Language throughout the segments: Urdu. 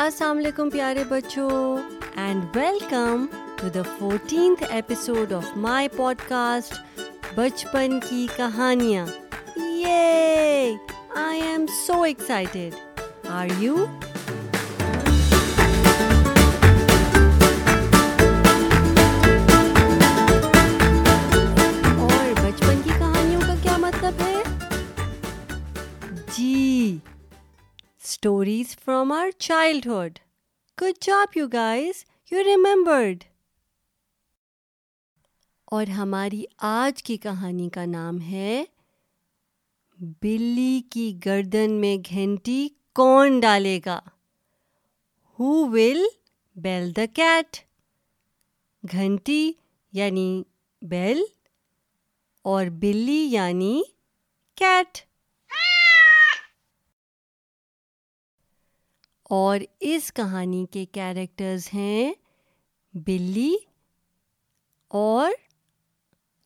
السلام علیکم پیارے بچوں and welcome to the fourteenth episode of my podcast بچپن کی کہانیاں یہ I am so excited are you stories from our childhood good job you guys you remembered اور ہماری آج کی کہانی کا نام ہے بلی کی گردن میں گھنٹی کون ڈالے گا؟ ہو ول بیل دا کیٹ گھنٹی یعنی بیل اور بلی یعنی کیٹ اور اس کہانی کے کیریکٹرز ہیں بلی اور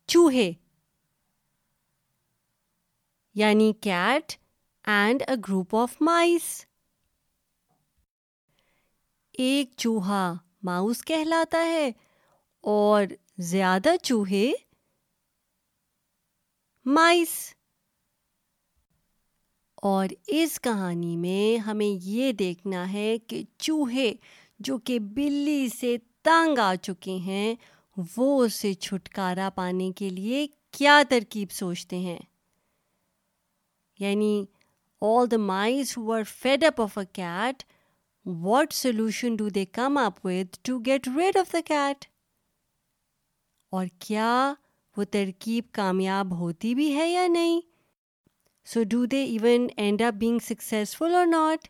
چوہے یعنی cat and a group of mice ایک چوہا ماؤس کہلاتا ہے اور زیادہ چوہے مائس اور اس کہانی میں ہمیں یہ دیکھنا ہے کہ چوہے جو کہ بلی سے تنگ آ چکے ہیں، وہ اسے چھٹکارا پانے کے لیے کیا ترکیب سوچتے ہیں؟ یعنی all the mice who are fed up of a cat what solution do they come up with to get rid of the cat اور کیا وہ ترکیب کامیاب ہوتی بھی ہے یا نہیں؟ So do they even end up being successful اور not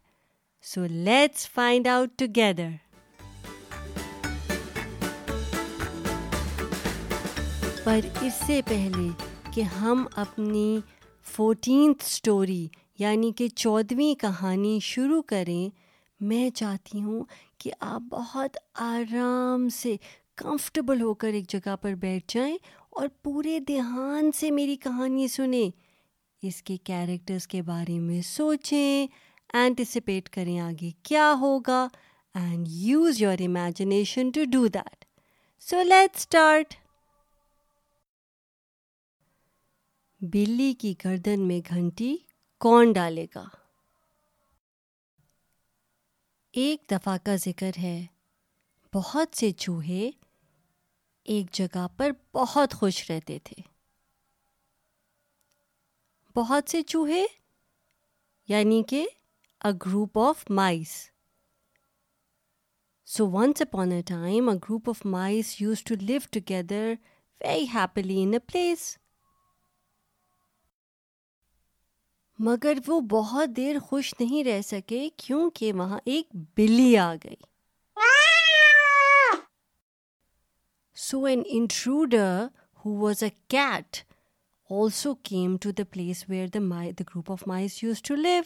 so let's find out together پر اس سے پہلے کہ ہم اپنی فورٹینتھ اسٹوری یعنی کہ چودھویں کہانی شروع کریں میں چاہتی ہوں کہ آپ بہت آرام سے کمفرٹیبل ہو کر ایک جگہ پر بیٹھ جائیں اور پورے دھیان سے میری کہانی سنیں اس کے کیریکٹرس کے بارے میں سوچیں اینٹیسپیٹ کریں آگے کیا ہوگا and use your imagination to do that so let start بلی کی گردن میں گھنٹی کون ڈالے گا؟ ایک دفعہ کا ذکر ہے۔ بہت سے چوہے ایک جگہ پر بہت خوش رہتے تھے۔ بہت سے چوہے یعنی کہ a group of mice so once upon a time a group of mice used to live together very happily in a place مگر وہ بہت دیر خوش نہیں رہ سکے کیونکہ وہاں ایک بلی آ گئی۔ So an intruder who was a cat also came to the place where the mice the group of mice used to live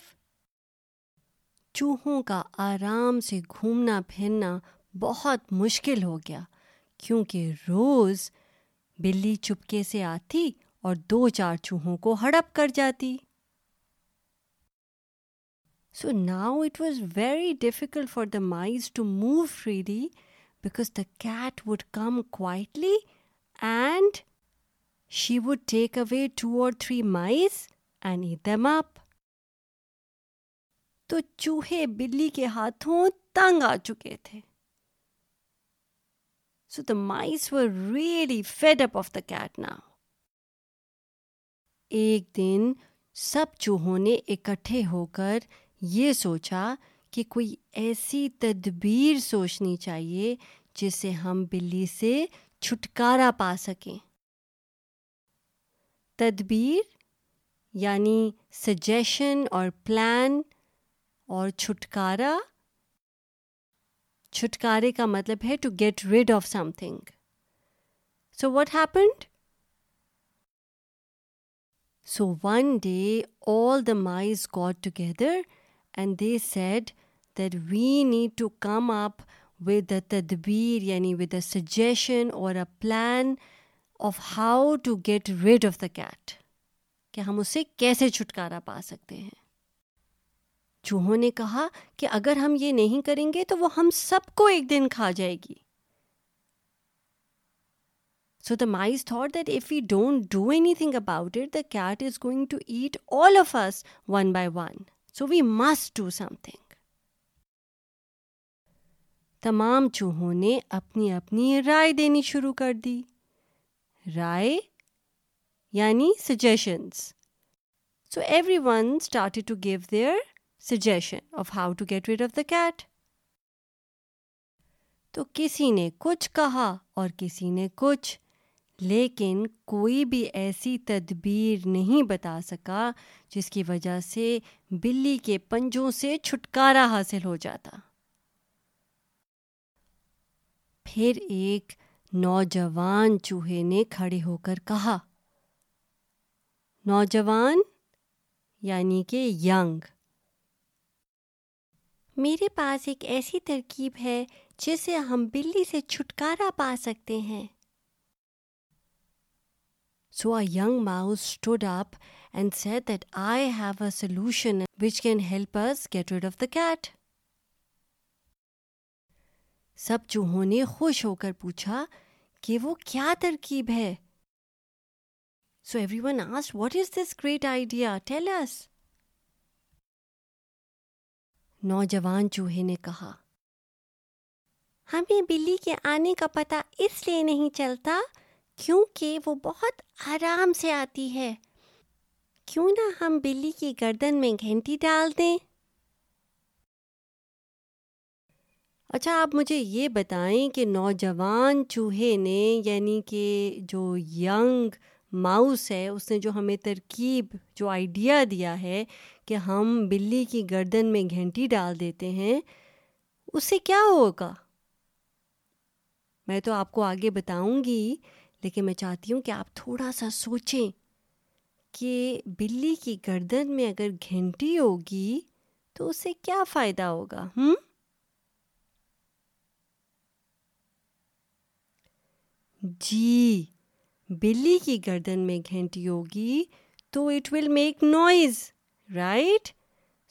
چوہوں کا آرام سے گھومنا پھرنا بہت مشکل ہو گیا، کیونکہ روز بلی چپکے سے آتی اور دو چار چوہوں کو ہڑپ کر جاتی۔ So now it was very difficult for the mice to move freely because the cat would come quietly and she would take away two or three mice and ate them up تو چوہے بلی کے ہاتھوں تنگ آ چکے تھے۔ So the mice were really fed up of the cat now ایک دن سب چوہوں نے اکٹھے ہو کر یہ سوچا کہ کوئی ایسی تدبیر سوچنی چاہیے جس سے ہم بلی سے چھٹکارا پا سکیں۔ تدبیر یعنی سجیشن اور پلان اور چھٹکارا. چھٹکارے کا مطلب ہے to get rid of something so what happened so one day all the mice got together and they said that we need to come up with a تدبیر یعنی with a suggestion or a plan of how to get rid of the cat کہ ہم اسے کیسے چھٹکارا پا سکتے ہیں۔ چوہوں نے کہا کہ اگر ہم یہ نہیں کریں گے تو وہ ہم سب کو ایک دن کھا جائے گی۔ So the mice thought that if you don't do anything about it the cat is going to eat all of us one by one so we must do something تمام چوہوں نے اپنی اپنی رائے دینی شروع کر دی۔ رائے یعنی suggestions so everyone started to give their suggestion of how to get rid of the cat تو کسی نے کچھ کہا اور کسی نے کچھ، لیکن کوئی بھی ایسی تدبیر نہیں بتا سکا جس کی وجہ سے بلی کے پنجوں سے چھٹکارا حاصل ہو جاتا۔ پھر ایک نوجوان چوہے نے کھڑے ہو کر کہا، نوجوان یعنی کہ ینگ۔ میرے پاس ایک ایسی ترکیب ہے جسے ہم بلی سے چھٹکارا پا سکتے ہیں۔ So a young mouse stood up and said that I have a solution which can help us get rid of the cat سب چوہوں نے خوش ہو کر پوچھا کہ وہ کیا ترکیب ہے۔ So everyone as what is this great idea tell us نوجوان چوہے نے کہا، ہمیں بلی کے آنے کا پتہ اس لیے نہیں چلتا کیونکہ وہ بہت آرام سے آتی ہے۔ کیوں نہ ہم بلی کی گردن میں گھنٹی ڈال دیں؟ اچھا آپ مجھے یہ بتائیں کہ نوجوان چوہے نے یعنی کہ جو ینگ ماؤس ہے، اس نے جو ہمیں ترکیب، جو آئیڈیا دیا ہے کہ ہم بلی کی گردن میں گھنٹی ڈال دیتے ہیں، اس سے کیا ہوگا؟ میں تو آپ کو آگے بتاؤں گی، لیکن میں چاہتی ہوں کہ آپ تھوڑا سا سوچیں کہ بلی کی گردن میں اگر گھنٹی ہوگی تو اس سے کیا فائدہ ہوگا ہوں جی بلی کی گردن میں گھنٹی ہوگی تو it will make noise right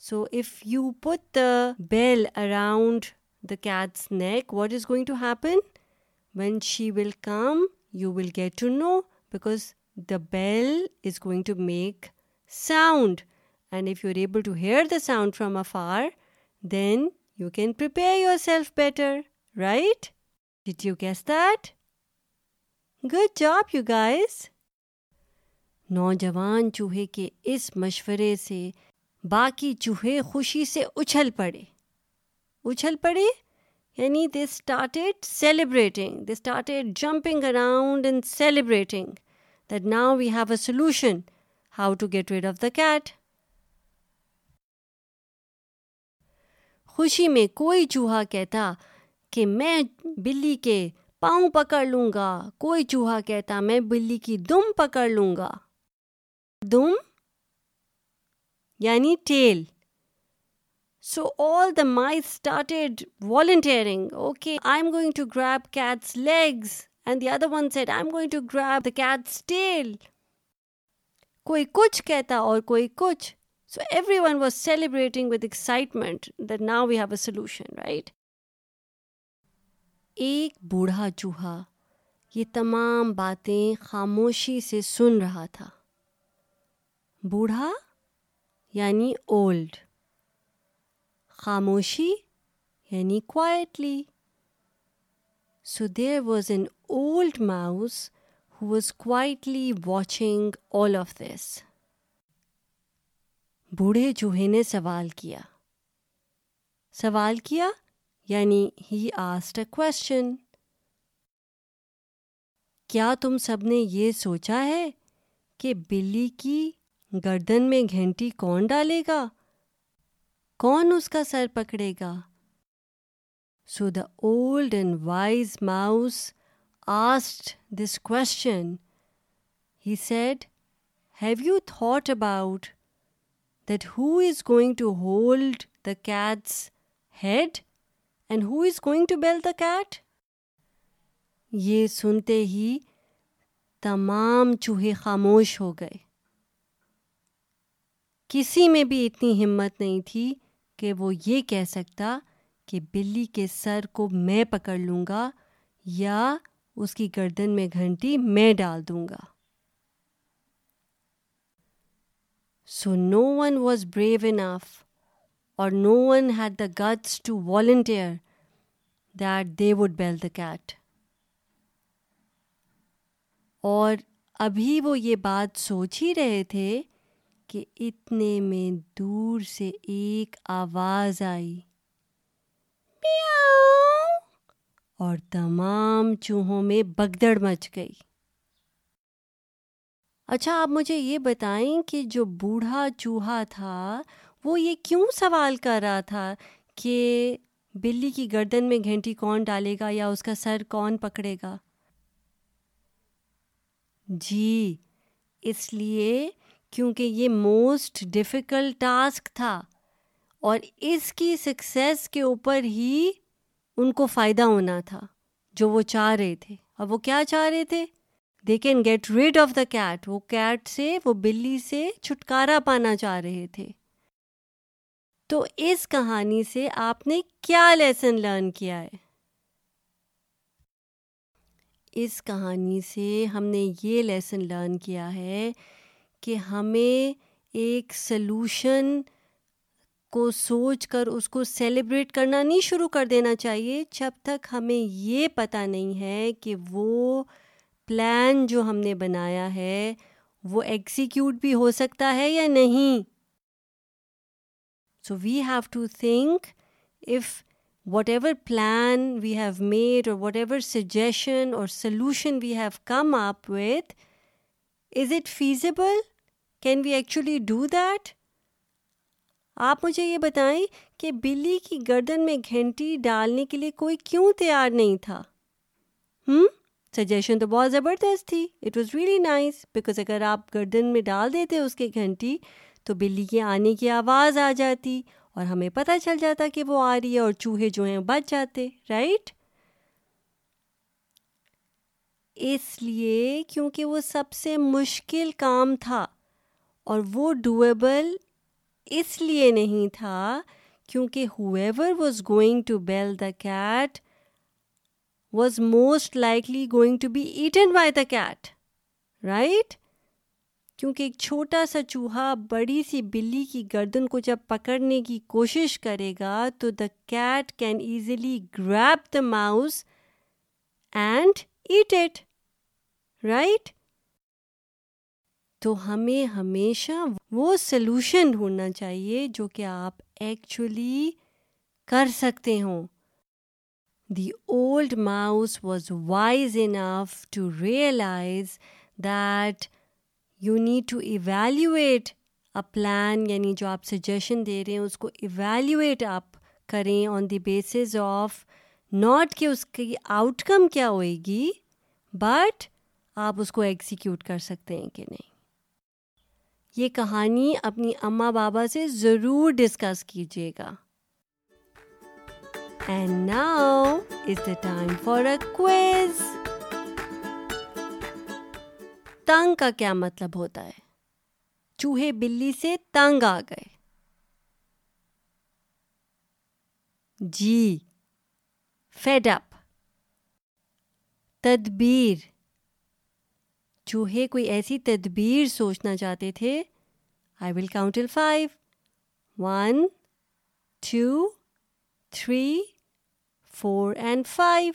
so if you put the bell around the cat's neck what is going to happen when she will come you will get to know because the bell is going to make sound and if you are able to hear the sound from afar then you can prepare yourself better right did you guess that good job you guys نوجوان چوہے کے اس مشورے سے باقی چوہے خوشی سے اچھل پڑے۔ اچھل پڑے؟ یعنی they started celebrating they started jumping around and celebrating that now we have a solution how to get rid of the cat خوشی میں کوئی چوہا کہتا کہ میں بلی کے پاؤں پکڑ لوں گا، کوئی چوہا کہتا میں بلی کی دم پکڑ لوں گا۔ دم یعنی tail. So all the mice started volunteering okay I'm going to grab cat's legs and the other one said I'm going to grab the cat's tail کوئی کچھ کہتا اور کوئی کچھ۔ So everyone was celebrating with excitement that now we have a solution right ایک بوڑھا چوہا یہ تمام باتیں خاموشی سے سن رہا تھا۔ بوڑھا یعنی اولڈ، خاموشی یعنی quietly so there was an old mouse who was quietly watching all of this بوڑھے چوہے نے سوال کیا۔ سوال کیا یعنی ہی آسٹ اے کوشچن کیا تم سب نے یہ سوچا ہے کہ بلی کی گردن میں گھنٹی کون ڈالے گا؟ کون اس کا سر پکڑے گا؟ So the old and wise mouse asked this question he said have you thought about that who is going to hold the cat's head and who is going to bell the cat یہ سنتے ہی تمام چوہے خاموش ہو گئے۔ کسی میں بھی اتنی ہمت نہیں تھی کہ وہ یہ کہہ سکتا کہ بلی کے سر کو میں پکڑ لوں گا یا اس کی گردن میں گھنٹی میں ڈال دوں گا۔ So no one was brave enough or no one had the guts to volunteer that they would bell the cat اور ابھی وہ یہ بات سوچ ہی رہے تھے کہ اتنے میں دور سے ایک آواز آئی۔ اور تمام چوہوں میں بگدڑ مچ گئی۔ اچھا آپ مجھے یہ بتائیں کہ جو بوڑھا چوہا تھا وہ یہ کیوں سوال کر رہا تھا کہ بلی کی گردن میں گھنٹی کون ڈالے گا یا اس کا سر کون پکڑے گا؟ جی اس لیے کیونکہ یہ موسٹ ڈفیکلٹ ٹاسک تھا اور اس کی سکسیس کے اوپر ہی ان کو فائدہ ہونا تھا جو وہ چاہ رہے تھے۔ اور وہ کیا چاہ رہے تھے؟ They can get rid of the cat وہ کیٹ سے، وہ بلی سے چھٹکارا پانا چاہ رہے تھے۔ تو اس کہانی سے آپ نے کیا لیسن لرن کیا ہے؟ اس کہانی سے ہم نے یہ لیسن لرن کیا ہے کہ ہمیں ایک سلوشن کو سوچ کر اس کو سیلیبریٹ کرنا نہیں شروع کر دینا چاہیے جب تک ہمیں یہ پتہ نہیں ہے کہ وہ پلان جو ہم نے بنایا ہے وہ ایگزیکیوٹ بھی ہو سکتا ہے یا نہیں۔ So we have to think if whatever plan we have made or whatever suggestion or solution we have come up with is it feasible can we actually do that آپ مجھے یہ بتائیں کہ بلی کی گردن میں گھنٹی ڈالنے کے لیے کوئی کیوں تیار نہیں تھا؟ ہوں سجیشن تو بہت زبردست تھی. It was really nice because اگر آپ گردن میں ڈال دیتے اس کے گھنٹی تو بلی کے آنے کی آواز آ جاتی اور ہمیں پتہ چل جاتا کہ وہ آ رہی ہے اور چوہے جو ہیں بچ جاتے رائٹ اس لیے کیونکہ وہ سب سے مشکل کام تھا اور وہ ڈویبل اس لیے نہیں تھا کیونکہ whoever was going to bell the cat was most likely going to be eaten by the cat right کیونکہ ایک چھوٹا سا چوہا بڑی سی بلی کی گردن کو جب پکڑنے کی کوشش کرے گا تو the cat can easily grip the mouse and eat it right تو ہمیں ہمیشہ وہ سلوشن ڈھونڈنا چاہیے جو کہ آپ ایکچولی کر سکتے ہوں۔ The old mouse was wise enough to realise that you need to evaluate a plan یعنی جو آپ سجیشن دے رہے ہیں، اس کو ایویلیویٹ آپ کریں on the basis of not کہ اس کی آؤٹ کم کیا ہوئے گی بٹ آپ اس کو ایگزیکیوٹ کر سکتے ہیں کہ نہیں۔ یہ کہانی اپنی اماں بابا سے ضرور ڈسکس کیجیے گا۔ And now is the time for a quiz تنگ کا کیا مطلب ہوتا ہے؟ چوہے بلی سے تنگ آ گئے۔ جی فیڈ اپ تدبیر۔ چوہے کوئی ایسی تدبیر سوچنا چاہتے تھے؟ I will count till five one two three four and five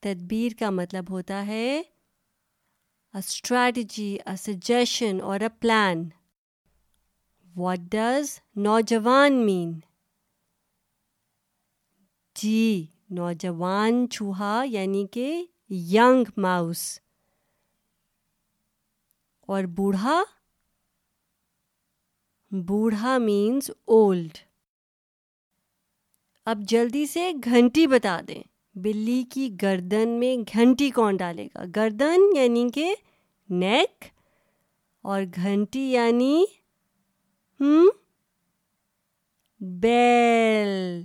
تدبیر کا مطلب ہوتا ہے اسٹریٹجی اے سجیشن اور اے پلان واٹ ڈز نوجوان مین جی نوجوان چوہا یعنی کہ ینگ ماؤس اور بوڑھا بوڑھا مینس اولڈ اب جلدی سے گھنٹی بتا دیں بلی کی گردن میں گھنٹی کون ڈالے گا؟ گردن یعنی کہ نیک اور گھنٹی یعنی ہم؟ Bell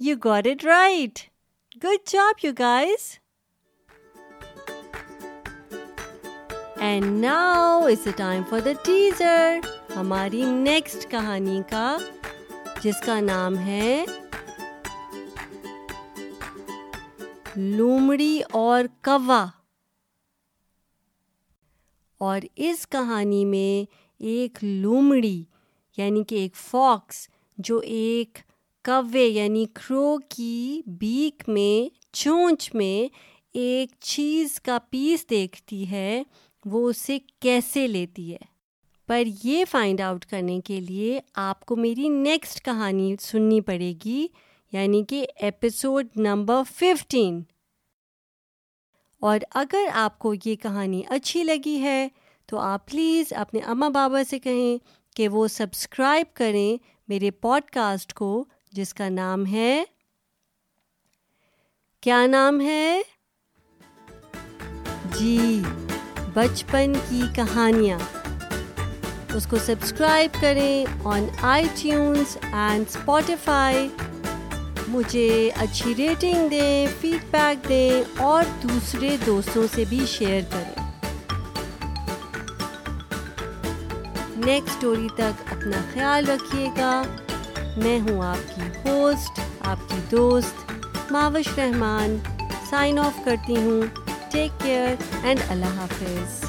you got it right good job you guys and now is a time for the teaser ہماری نیکسٹ کہانی کا، جس کا نام ہے لومڑی اور کوا۔ اور اس کہانی میں ایک لومڑی یعنی کہ ایک فاکس، جو ایک کوے یعنی کرو کی بیک میں، چونچ میں ایک چیز کا پیس دیکھتی ہے، وہ اسے کیسے لیتی ہے۔ پر یہ فائنڈ آؤٹ کرنے کے لیے آپ کو میری نیکسٹ کہانی سننی پڑے گی۔ یعنی کہ ایپیسوڈ نمبر ففٹین اور اگر آپ کو یہ کہانی اچھی لگی ہے، تو آپ پلیز اپنے اماں بابا سے کہیں کہ وہ سبسکرائب کریں میرے پوڈ کاسٹ کو، جس کا نام ہے، کیا نام ہے؟ جی بچپن کی کہانیاں۔ اس کو سبسکرائب کریں on iTunes and Spotify مجھے اچھی ریٹنگ دیں فیڈ بیک دیں اور دوسرے دوستوں سے بھی شیئر کریں۔ نیکسٹ اسٹوری تک اپنا خیال رکھیے گا۔ میں ہوں آپ کی ہوسٹ آپ کی دوست، ماوش رحمان۔ سائن آف کرتی ہوں۔ ٹیک کیئر اینڈ اللہ حافظ۔